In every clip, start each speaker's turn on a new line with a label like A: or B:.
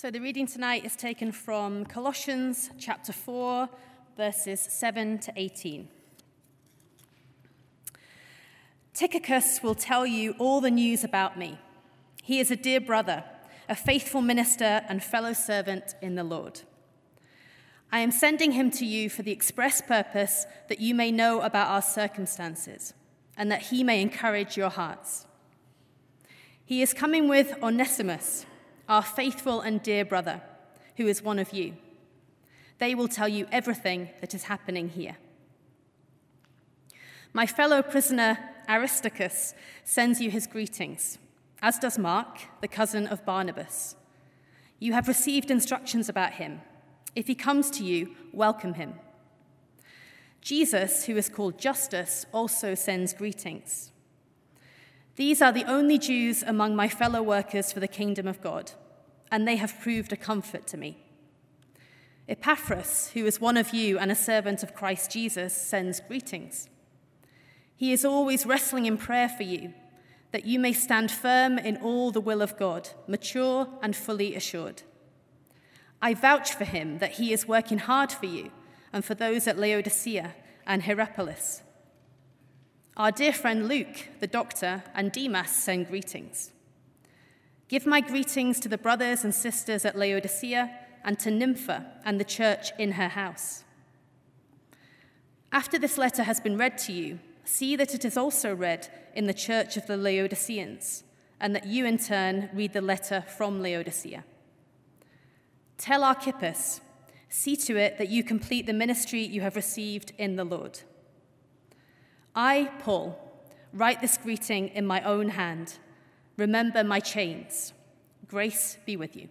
A: So the reading tonight is taken from Colossians chapter 4, verses 7 to 18. Tychicus will tell you all the news about me. He is a dear brother, a faithful minister, and fellow servant in the Lord. I am sending him to you for the express purpose that you may know about our circumstances and that he may encourage your hearts. He is coming with Onesimus, our faithful and dear brother, who is one of you. They will tell you everything that is happening here. My fellow prisoner Aristarchus sends you his greetings, as does Mark, the cousin of Barnabas. You have received instructions about him. If he comes to you, welcome him. Jesus, who is called Justus, also sends greetings. These are the only Jews among my fellow workers for the kingdom of God, and they have proved a comfort to me. Epaphras, who is one of you and a servant of Christ Jesus, sends greetings. He is always wrestling in prayer for you, that you may stand firm in all the will of God, mature and fully assured. I vouch for him that he is working hard for you and for those at Laodicea and Hierapolis. Our dear friend Luke, the doctor, and Demas send greetings. Give my greetings to the brothers and sisters at Laodicea and to Nympha and the church in her house. After this letter has been read to you, see that it is also read in the church of the Laodiceans, and that you in turn read the letter from Laodicea. Tell Archippus, see to it that you complete the ministry you have received in the Lord. I, Paul, write this greeting in my own hand. Remember my chains. Grace be with you.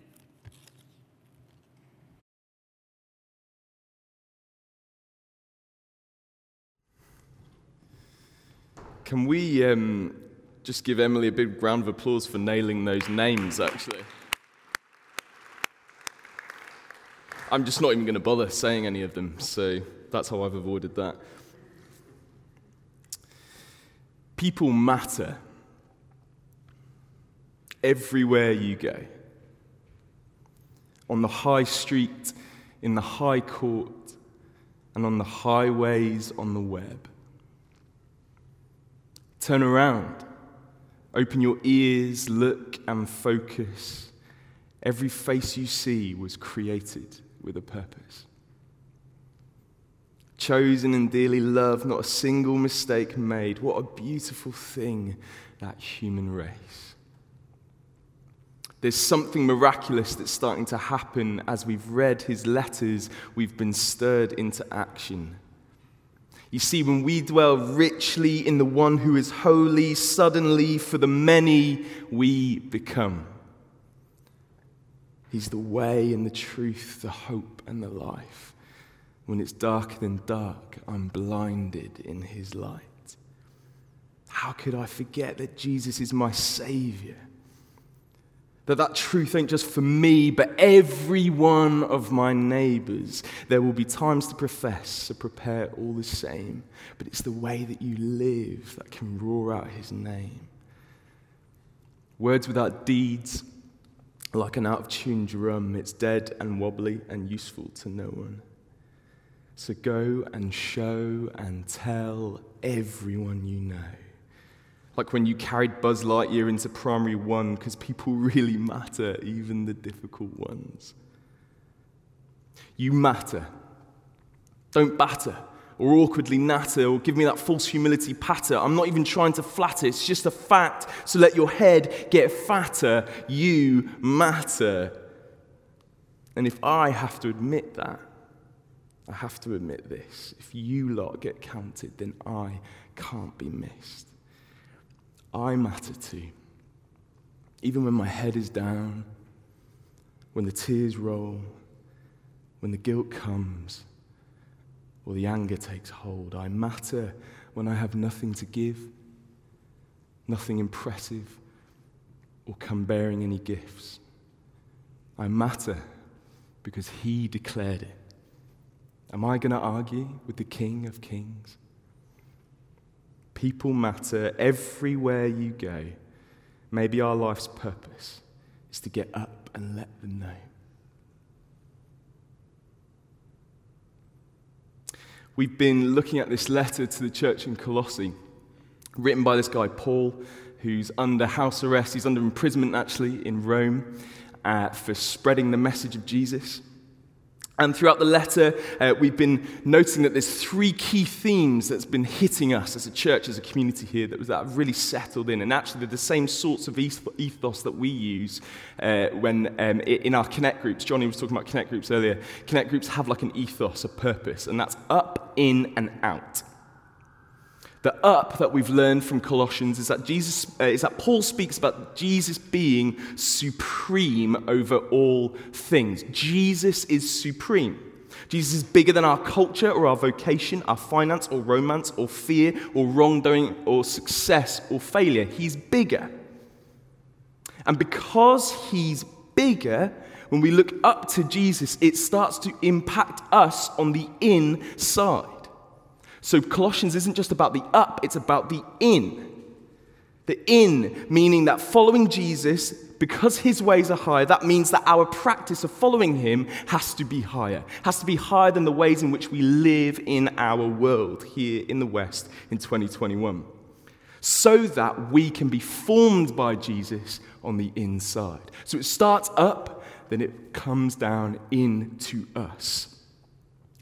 B: Can we um, just give Emily a big round of applause for nailing those names, actually? I'm just not even going to bother saying any of them, so that's how I've avoided that. People matter everywhere you go. On the high street, in the high court, and on the highways on the web. Turn around, open your ears, look and focus. Every face you see was created with a purpose. Chosen and dearly loved, not a single mistake made. What a beautiful thing, that human race. There's something miraculous that's starting to happen as we've read his letters, we've been stirred into action. You see, when we dwell richly in the one who is holy, suddenly for the many we become. He's the way and the truth, the hope and the life. When it's darker than dark, I'm blinded in his light. How could I forget that Jesus is my Savior? That that truth ain't just for me, but every one of my neighbors. There will be times to profess, to prepare all the same. But it's the way that you live that can roar out his name. Words without deeds like an out of tune drum, it's dead and wobbly and useful to no one. So go and show and tell everyone you know. Like when you carried Buzz Lightyear into primary one, because people really matter, even the difficult ones. You matter. Don't batter or awkwardly natter or give me that false humility patter. I'm not even trying to flatter, it's just a fact. So let your head get fatter. You matter. And if I have to admit that, I have to admit this. If you lot get counted, then I can't be missed. I matter too. Even when my head is down, when the tears roll, when the guilt comes, or the anger takes hold. I matter when I have nothing to give, nothing impressive, or come bearing any gifts. I matter because He declared it. Am I going to argue with the King of Kings? People matter everywhere you go. Maybe our life's purpose is to get up and let them know. We've been looking at this letter to the church in Colossae, written by this guy, Paul, who's under house arrest. He's under imprisonment, actually, in Rome uh, for spreading the message of Jesus. And throughout the letter, uh, we've been noting that there's three key themes that's been hitting us as a church, as a community here, that, was, that have really settled in. And actually, they're the same sorts of ethos that we use uh, when um, in our connect groups. Johnny was talking about connect groups earlier. Connect groups have like an ethos, a purpose, and that's up, in, and out. The up that we've learned from Colossians is that Jesus uh, is that Paul speaks about Jesus being supreme over all things. Jesus is supreme. Jesus is bigger than our culture or our vocation, our finance or romance or fear or wrongdoing or success or failure. He's bigger. And because he's bigger, when we look up to Jesus, it starts to impact us on the inside. So Colossians isn't just about the up, it's about the in. The in, meaning that following Jesus, because his ways are higher, that means that our practice of following him has to be higher, has to be higher than the ways in which we live in our world here in the West in 2021, so that we can be formed by Jesus on the inside. So it starts up, then it comes down into us.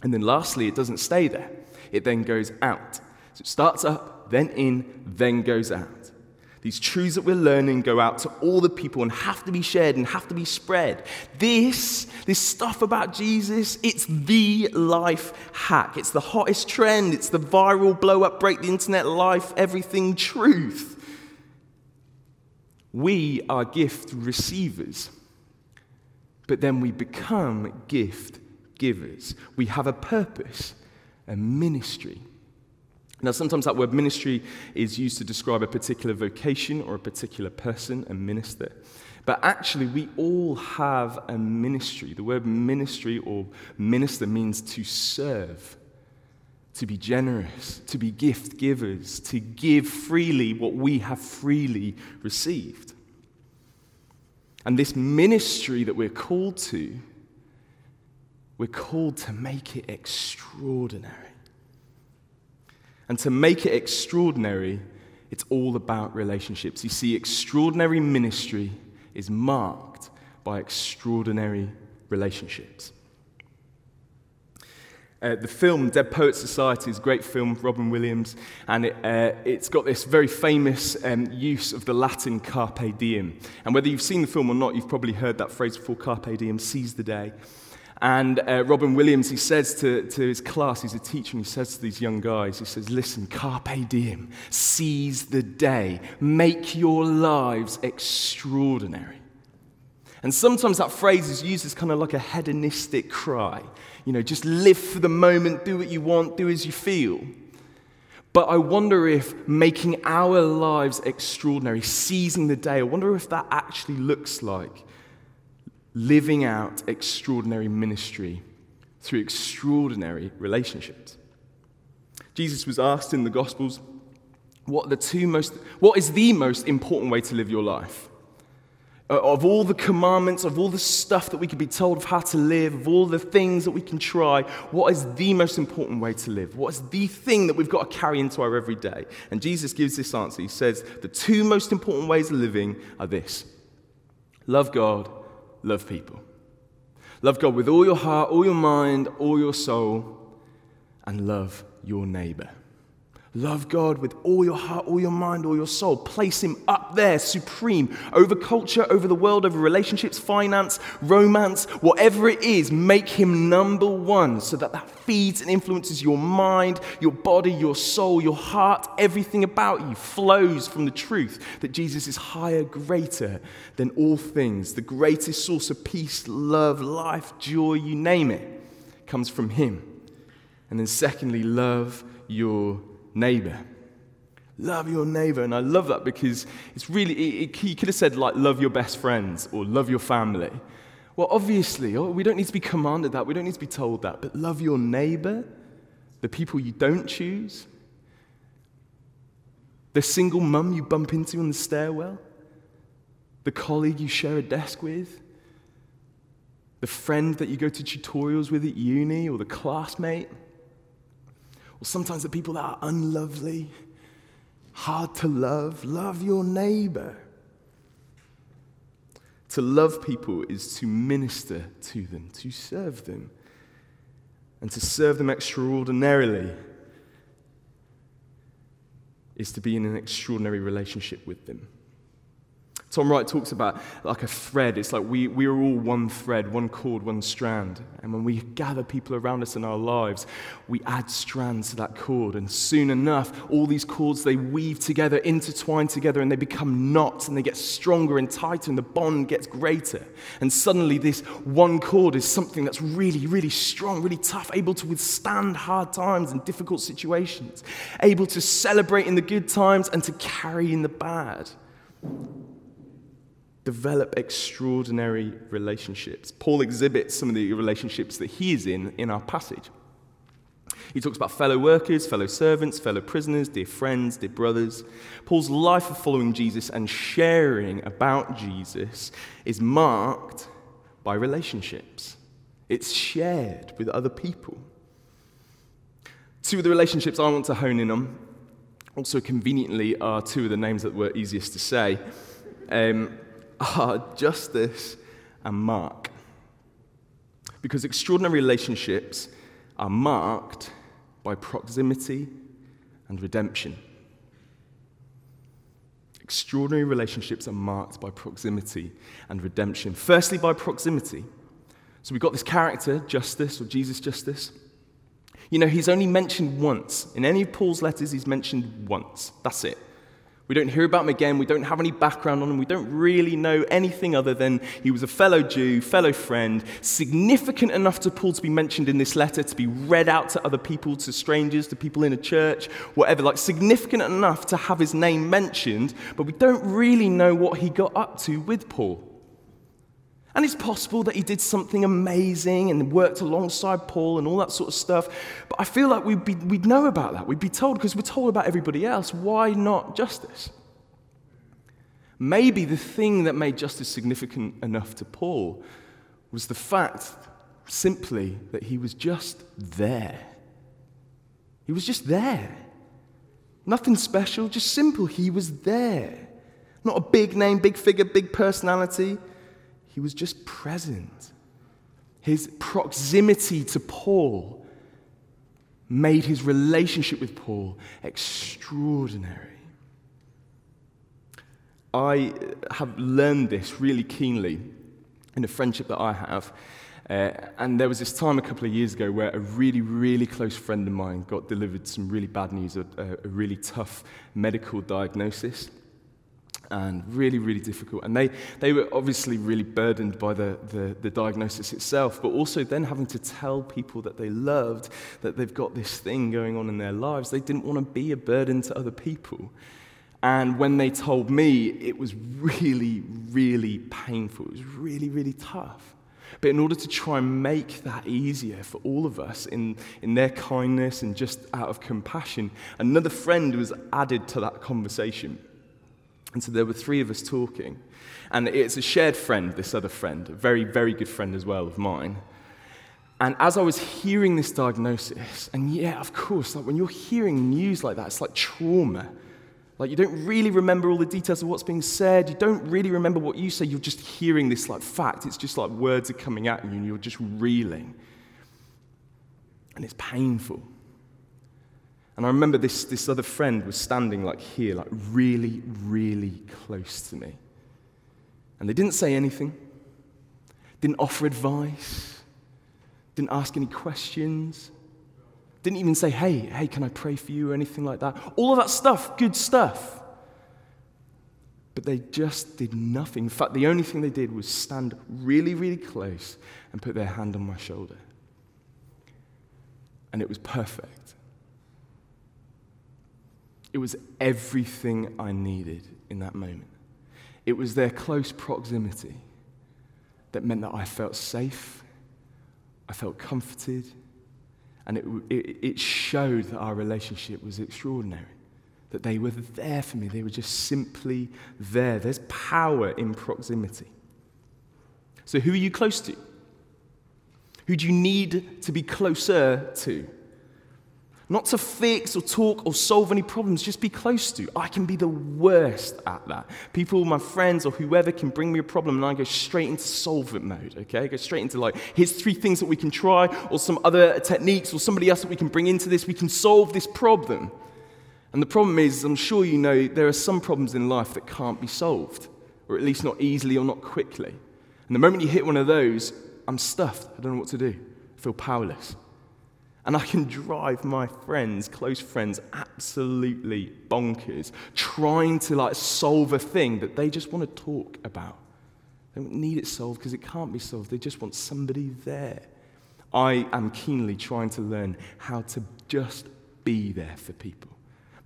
B: And then lastly, it doesn't stay there it then goes out. So it starts up, then in, then goes out. These truths that we're learning go out to all the people and have to be shared and have to be spread. This, this stuff about Jesus, it's the life hack. It's the hottest trend. It's the viral blow up, break the internet life, everything truth. We are gift receivers, but then we become gift givers. We have a purpose a ministry. Now, sometimes that word ministry is used to describe a particular vocation or a particular person, a minister. But actually, we all have a ministry. The word ministry or minister means to serve, to be generous, to be gift givers, to give freely what we have freely received. And this ministry that we're called to we're called to make it extraordinary. And to make it extraordinary, it's all about relationships. You see, extraordinary ministry is marked by extraordinary relationships. Uh, the film Dead Poets Society is a great film, Robin Williams, and it, uh, it's got this very famous um, use of the Latin carpe diem. And whether you've seen the film or not, you've probably heard that phrase before carpe diem, seize the day. And uh, Robin Williams, he says to, to his class, he's a teacher, and he says to these young guys, he says, Listen, carpe diem, seize the day, make your lives extraordinary. And sometimes that phrase is used as kind of like a hedonistic cry. You know, just live for the moment, do what you want, do as you feel. But I wonder if making our lives extraordinary, seizing the day, I wonder if that actually looks like living out extraordinary ministry through extraordinary relationships. Jesus was asked in the Gospels, what, the two most, what is the most important way to live your life? Uh, of all the commandments, of all the stuff that we could be told of how to live, of all the things that we can try, what is the most important way to live? What is the thing that we've got to carry into our everyday? And Jesus gives this answer. He says, The two most important ways of living are this love God love people. Love God with all your heart, all your mind, all your soul, and love your neighbor. Love God with all your heart, all your mind, all your soul. Place Him up there, supreme, over culture, over the world, over relationships, finance, romance, whatever it is. Make Him number one so that that feeds and influences your mind, your body, your soul, your heart. Everything about you flows from the truth that Jesus is higher, greater than all things. The greatest source of peace, love, life, joy, you name it, comes from Him. And then, secondly, love your neighbor. Love your neighbor. And I love that because it's really, it, it, he could have said, like, love your best friends or love your family. Well, obviously, oh, we don't need to be commanded that. We don't need to be told that. But love your neighbor, the people you don't choose, the single mum you bump into on the stairwell, the colleague you share a desk with, the friend that you go to tutorials with at uni, or the classmate. Or sometimes the people that are unlovely, hard to love. Love your neighbor. To love people is to minister to them, to serve them, and to serve them extraordinarily is to be in an extraordinary relationship with them. Tom Wright talks about like a thread. It's like we, we are all one thread, one cord, one strand. And when we gather people around us in our lives, we add strands to that cord. And soon enough, all these cords, they weave together, intertwine together, and they become knots, and they get stronger and tighter, and the bond gets greater. And suddenly, this one cord is something that's really, really strong, really tough, able to withstand hard times and difficult situations, able to celebrate in the good times and to carry in the bad develop extraordinary relationships. Paul exhibits some of the relationships that he is in in our passage. He talks about fellow workers, fellow servants, fellow prisoners, dear friends, dear brothers. Paul's life of following Jesus and sharing about Jesus is marked by relationships. It's shared with other people. Two of the relationships I want to hone in on, also conveniently, are two of the names that were easiest to say. Um, are Justus and Mark. Because extraordinary relationships are marked by proximity and redemption. Extraordinary relationships are marked by proximity and redemption. Firstly, by proximity. So we've got this character, Justus, or Jesus Justus. You know, he's only mentioned once. In any of Paul's letters, he's mentioned once. That's it. We don't hear about him again. We don't have any background on him. We don't really know anything other than he was a fellow Jew, fellow friend, significant enough to Paul to be mentioned in this letter, to be read out to other people, to strangers, to people in a church, whatever. Like, significant enough to have his name mentioned, but we don't really know what he got up to with Paul. And it's possible that he did something amazing and worked alongside Paul and all that sort of stuff. But I feel like we'd, be, we'd know about that. We'd be told because we're told about everybody else. Why not Justus? Maybe the thing that made Justus significant enough to Paul was the fact simply that he was just there. He was just there. Nothing special, just simple. He was there. Not a big name, big figure, big personality. He was just present. His proximity to Paul made his relationship with Paul extraordinary. I have learned this really keenly in a friendship that I have. Uh, and there was this time a couple of years ago where a really, really close friend of mine got delivered some really bad news, a, a really tough medical diagnosis and really, really difficult. And they, they were obviously really burdened by the, the, the, diagnosis itself, but also then having to tell people that they loved that they've got this thing going on in their lives. They didn't want to be a burden to other people. And when they told me, it was really, really painful. It was really, really tough. But in order to try and make that easier for all of us in, in their kindness and just out of compassion, another friend was added to that conversation. And so there were three of us talking. And it's a shared friend, this other friend, a very, very good friend as well of mine. And as I was hearing this diagnosis, and yeah, of course, like when you're hearing news like that, it's like trauma. Like you don't really remember all the details of what's being said. You don't really remember what you say. You're just hearing this like fact. It's just like words are coming at you and you're just reeling. And it's painful. And I remember this, this other friend was standing like here, like really, really close to me. And they didn't say anything, didn't offer advice, didn't ask any questions, didn't even say, hey, hey, can I pray for you or anything like that. All of that stuff, good stuff. But they just did nothing. In fact, the only thing they did was stand really, really close and put their hand on my shoulder. And it was perfect. It was everything I needed in that moment. It was their close proximity that meant that I felt safe, I felt comforted, and it, it, it, showed that our relationship was extraordinary. That they were there for me, they were just simply there. There's power in proximity. So, who are you close to? Who do you need to be closer to? Not to fix or talk or solve any problems, just be close to. I can be the worst at that. People, my friends or whoever can bring me a problem and I go straight into solve it mode, okay? I go straight into like, here's three things that we can try or some other techniques or somebody else that we can bring into this. We can solve this problem. And the problem is, I'm sure you know, there are some problems in life that can't be solved, or at least not easily or not quickly. And the moment you hit one of those, I'm stuffed. I don't know what to do. I feel powerless. And I can drive my friends, close friends, absolutely bonkers, trying to like solve a thing that they just want to talk about. They don't need it solved because it can't be solved. They just want somebody there. I am keenly trying to learn how to just be there for people.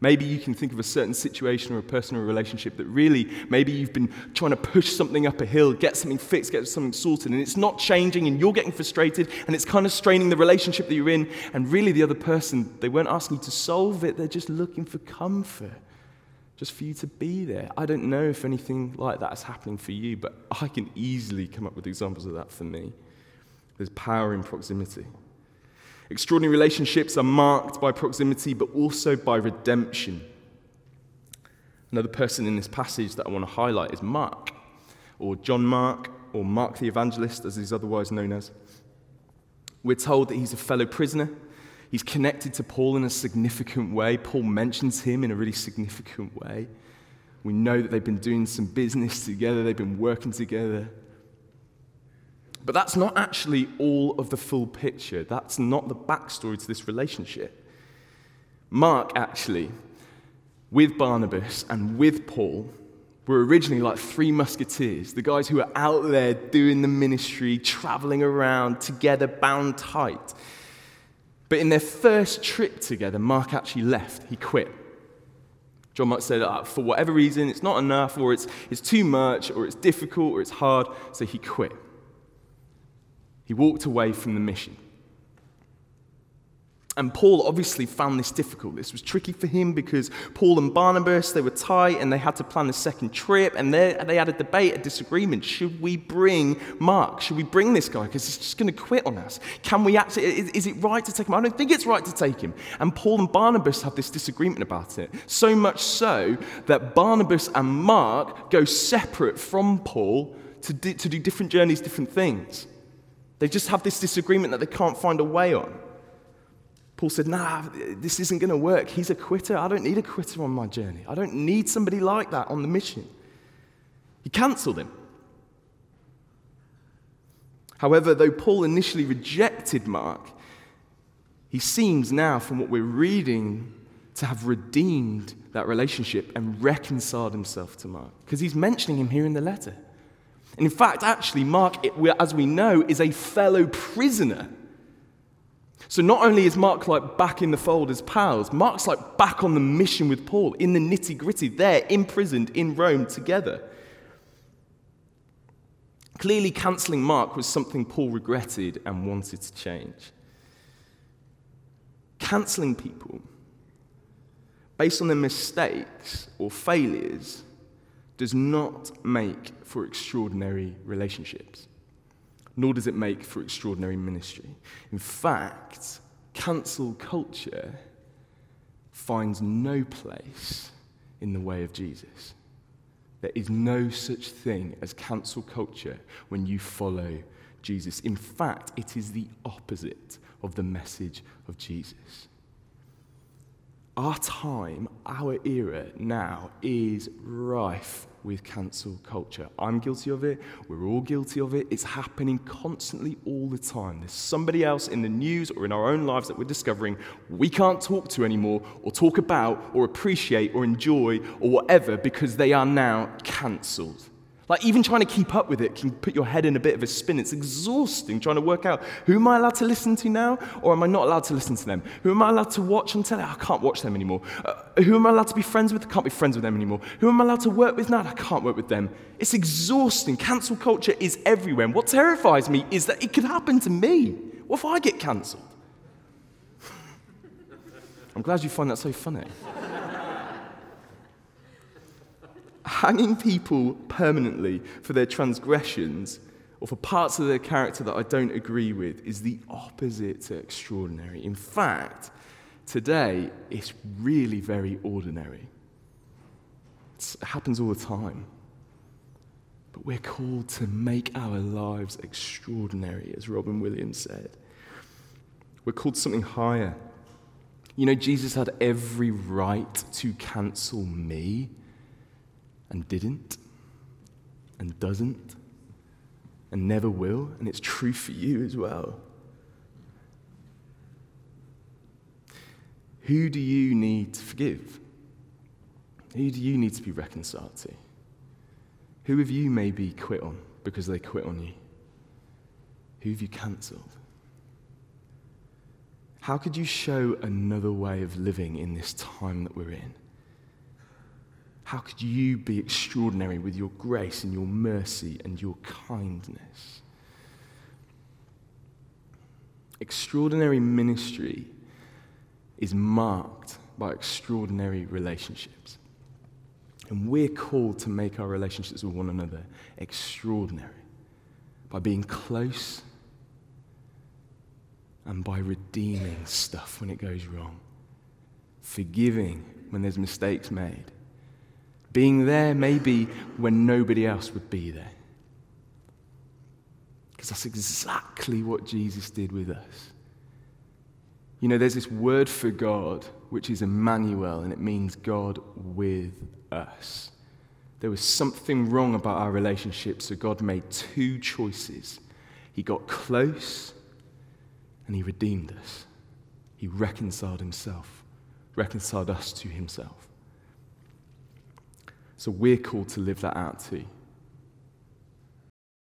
B: Maybe you can think of a certain situation or a personal relationship that really, maybe you've been trying to push something up a hill, get something fixed, get something sorted, and it's not changing, and you're getting frustrated, and it's kind of straining the relationship that you're in. And really, the other person, they weren't asking you to solve it, they're just looking for comfort, just for you to be there. I don't know if anything like that is happening for you, but I can easily come up with examples of that for me. There's power in proximity. Extraordinary relationships are marked by proximity, but also by redemption. Another person in this passage that I want to highlight is Mark, or John Mark, or Mark the Evangelist, as he's otherwise known as. We're told that he's a fellow prisoner. He's connected to Paul in a significant way. Paul mentions him in a really significant way. We know that they've been doing some business together, they've been working together. But that's not actually all of the full picture. That's not the backstory to this relationship. Mark, actually, with Barnabas and with Paul, were originally like three musketeers, the guys who were out there doing the ministry, traveling around together, bound tight. But in their first trip together, Mark actually left. He quit. John Mark said, uh, for whatever reason, it's not enough, or it's, it's too much, or it's difficult, or it's hard, so he quit. He walked away from the mission. And Paul obviously found this difficult. This was tricky for him because Paul and Barnabas, they were tight and they had to plan a second trip and they, they had a debate, a disagreement. Should we bring Mark? Should we bring this guy because he's just going to quit on us? Can we actually, is, is, it right to take him? I don't think it's right to take him. And Paul and Barnabas have this disagreement about it. So much so that Barnabas and Mark go separate from Paul to to do different journeys, different things. They just have this disagreement that they can't find a way on. Paul said, Nah, this isn't going to work. He's a quitter. I don't need a quitter on my journey. I don't need somebody like that on the mission. He cancelled him. However, though Paul initially rejected Mark, he seems now, from what we're reading, to have redeemed that relationship and reconciled himself to Mark. Because he's mentioning him here in the letter. And in fact, actually, Mark, as we know, is a fellow prisoner. So not only is Mark like back in the fold as pals, Mark's like back on the mission with Paul in the nitty gritty, there imprisoned in Rome together. Clearly, cancelling Mark was something Paul regretted and wanted to change. Cancelling people based on their mistakes or failures does not make for extraordinary relationships, nor does it make for extraordinary ministry. In fact, cancel culture finds no place in the way of Jesus. There is no such thing as cancel culture when you follow Jesus. In fact, it is the opposite of the message of Jesus. Our time, our era now is rife with cancel culture. I'm guilty of it. We're all guilty of it. It's happening constantly all the time. There's somebody else in the news or in our own lives that we're discovering we can't talk to anymore or talk about or appreciate or enjoy or whatever because they are now cancelled. Like, even trying to keep up with it can put your head in a bit of a spin. It's exhausting trying to work out who am I allowed to listen to now, or am I not allowed to listen to them? Who am I allowed to watch on telly? I can't watch them anymore. Uh, who am I allowed to be friends with? I can't be friends with them anymore. Who am I allowed to work with now? I can't work with them. It's exhausting. Cancel culture is everywhere. And what terrifies me is that it could happen to me. What if I get cancelled? I'm glad you find that so funny. Hanging people permanently for their transgressions or for parts of their character that I don't agree with is the opposite to extraordinary. In fact, today, it's really very ordinary. It's, it happens all the time. But we're called to make our lives extraordinary, as Robin Williams said. We're called something higher. You know, Jesus had every right to cancel me and didn't and doesn't and never will, and it's true for you as well. Who do you need to forgive? Who do you need to be reconciled to? Who have you maybe quit on because they quit on you? Who have you cancelled? How could you show another way of living in this time that we're in? How could you be extraordinary with your grace and your mercy and your kindness? Extraordinary ministry is marked by extraordinary relationships. And we're called to make our relationships with one another extraordinary by being close and by redeeming stuff when it goes wrong, forgiving when there's mistakes made, being there maybe when nobody else would be there. Because that's exactly what Jesus did with us. You know, there's this word for God, which is Emmanuel, and it means God with us. There was something wrong about our relationship, so God made two choices. He got close and He redeemed us. He reconciled Himself, reconciled us to Himself. So we're called to live that out too.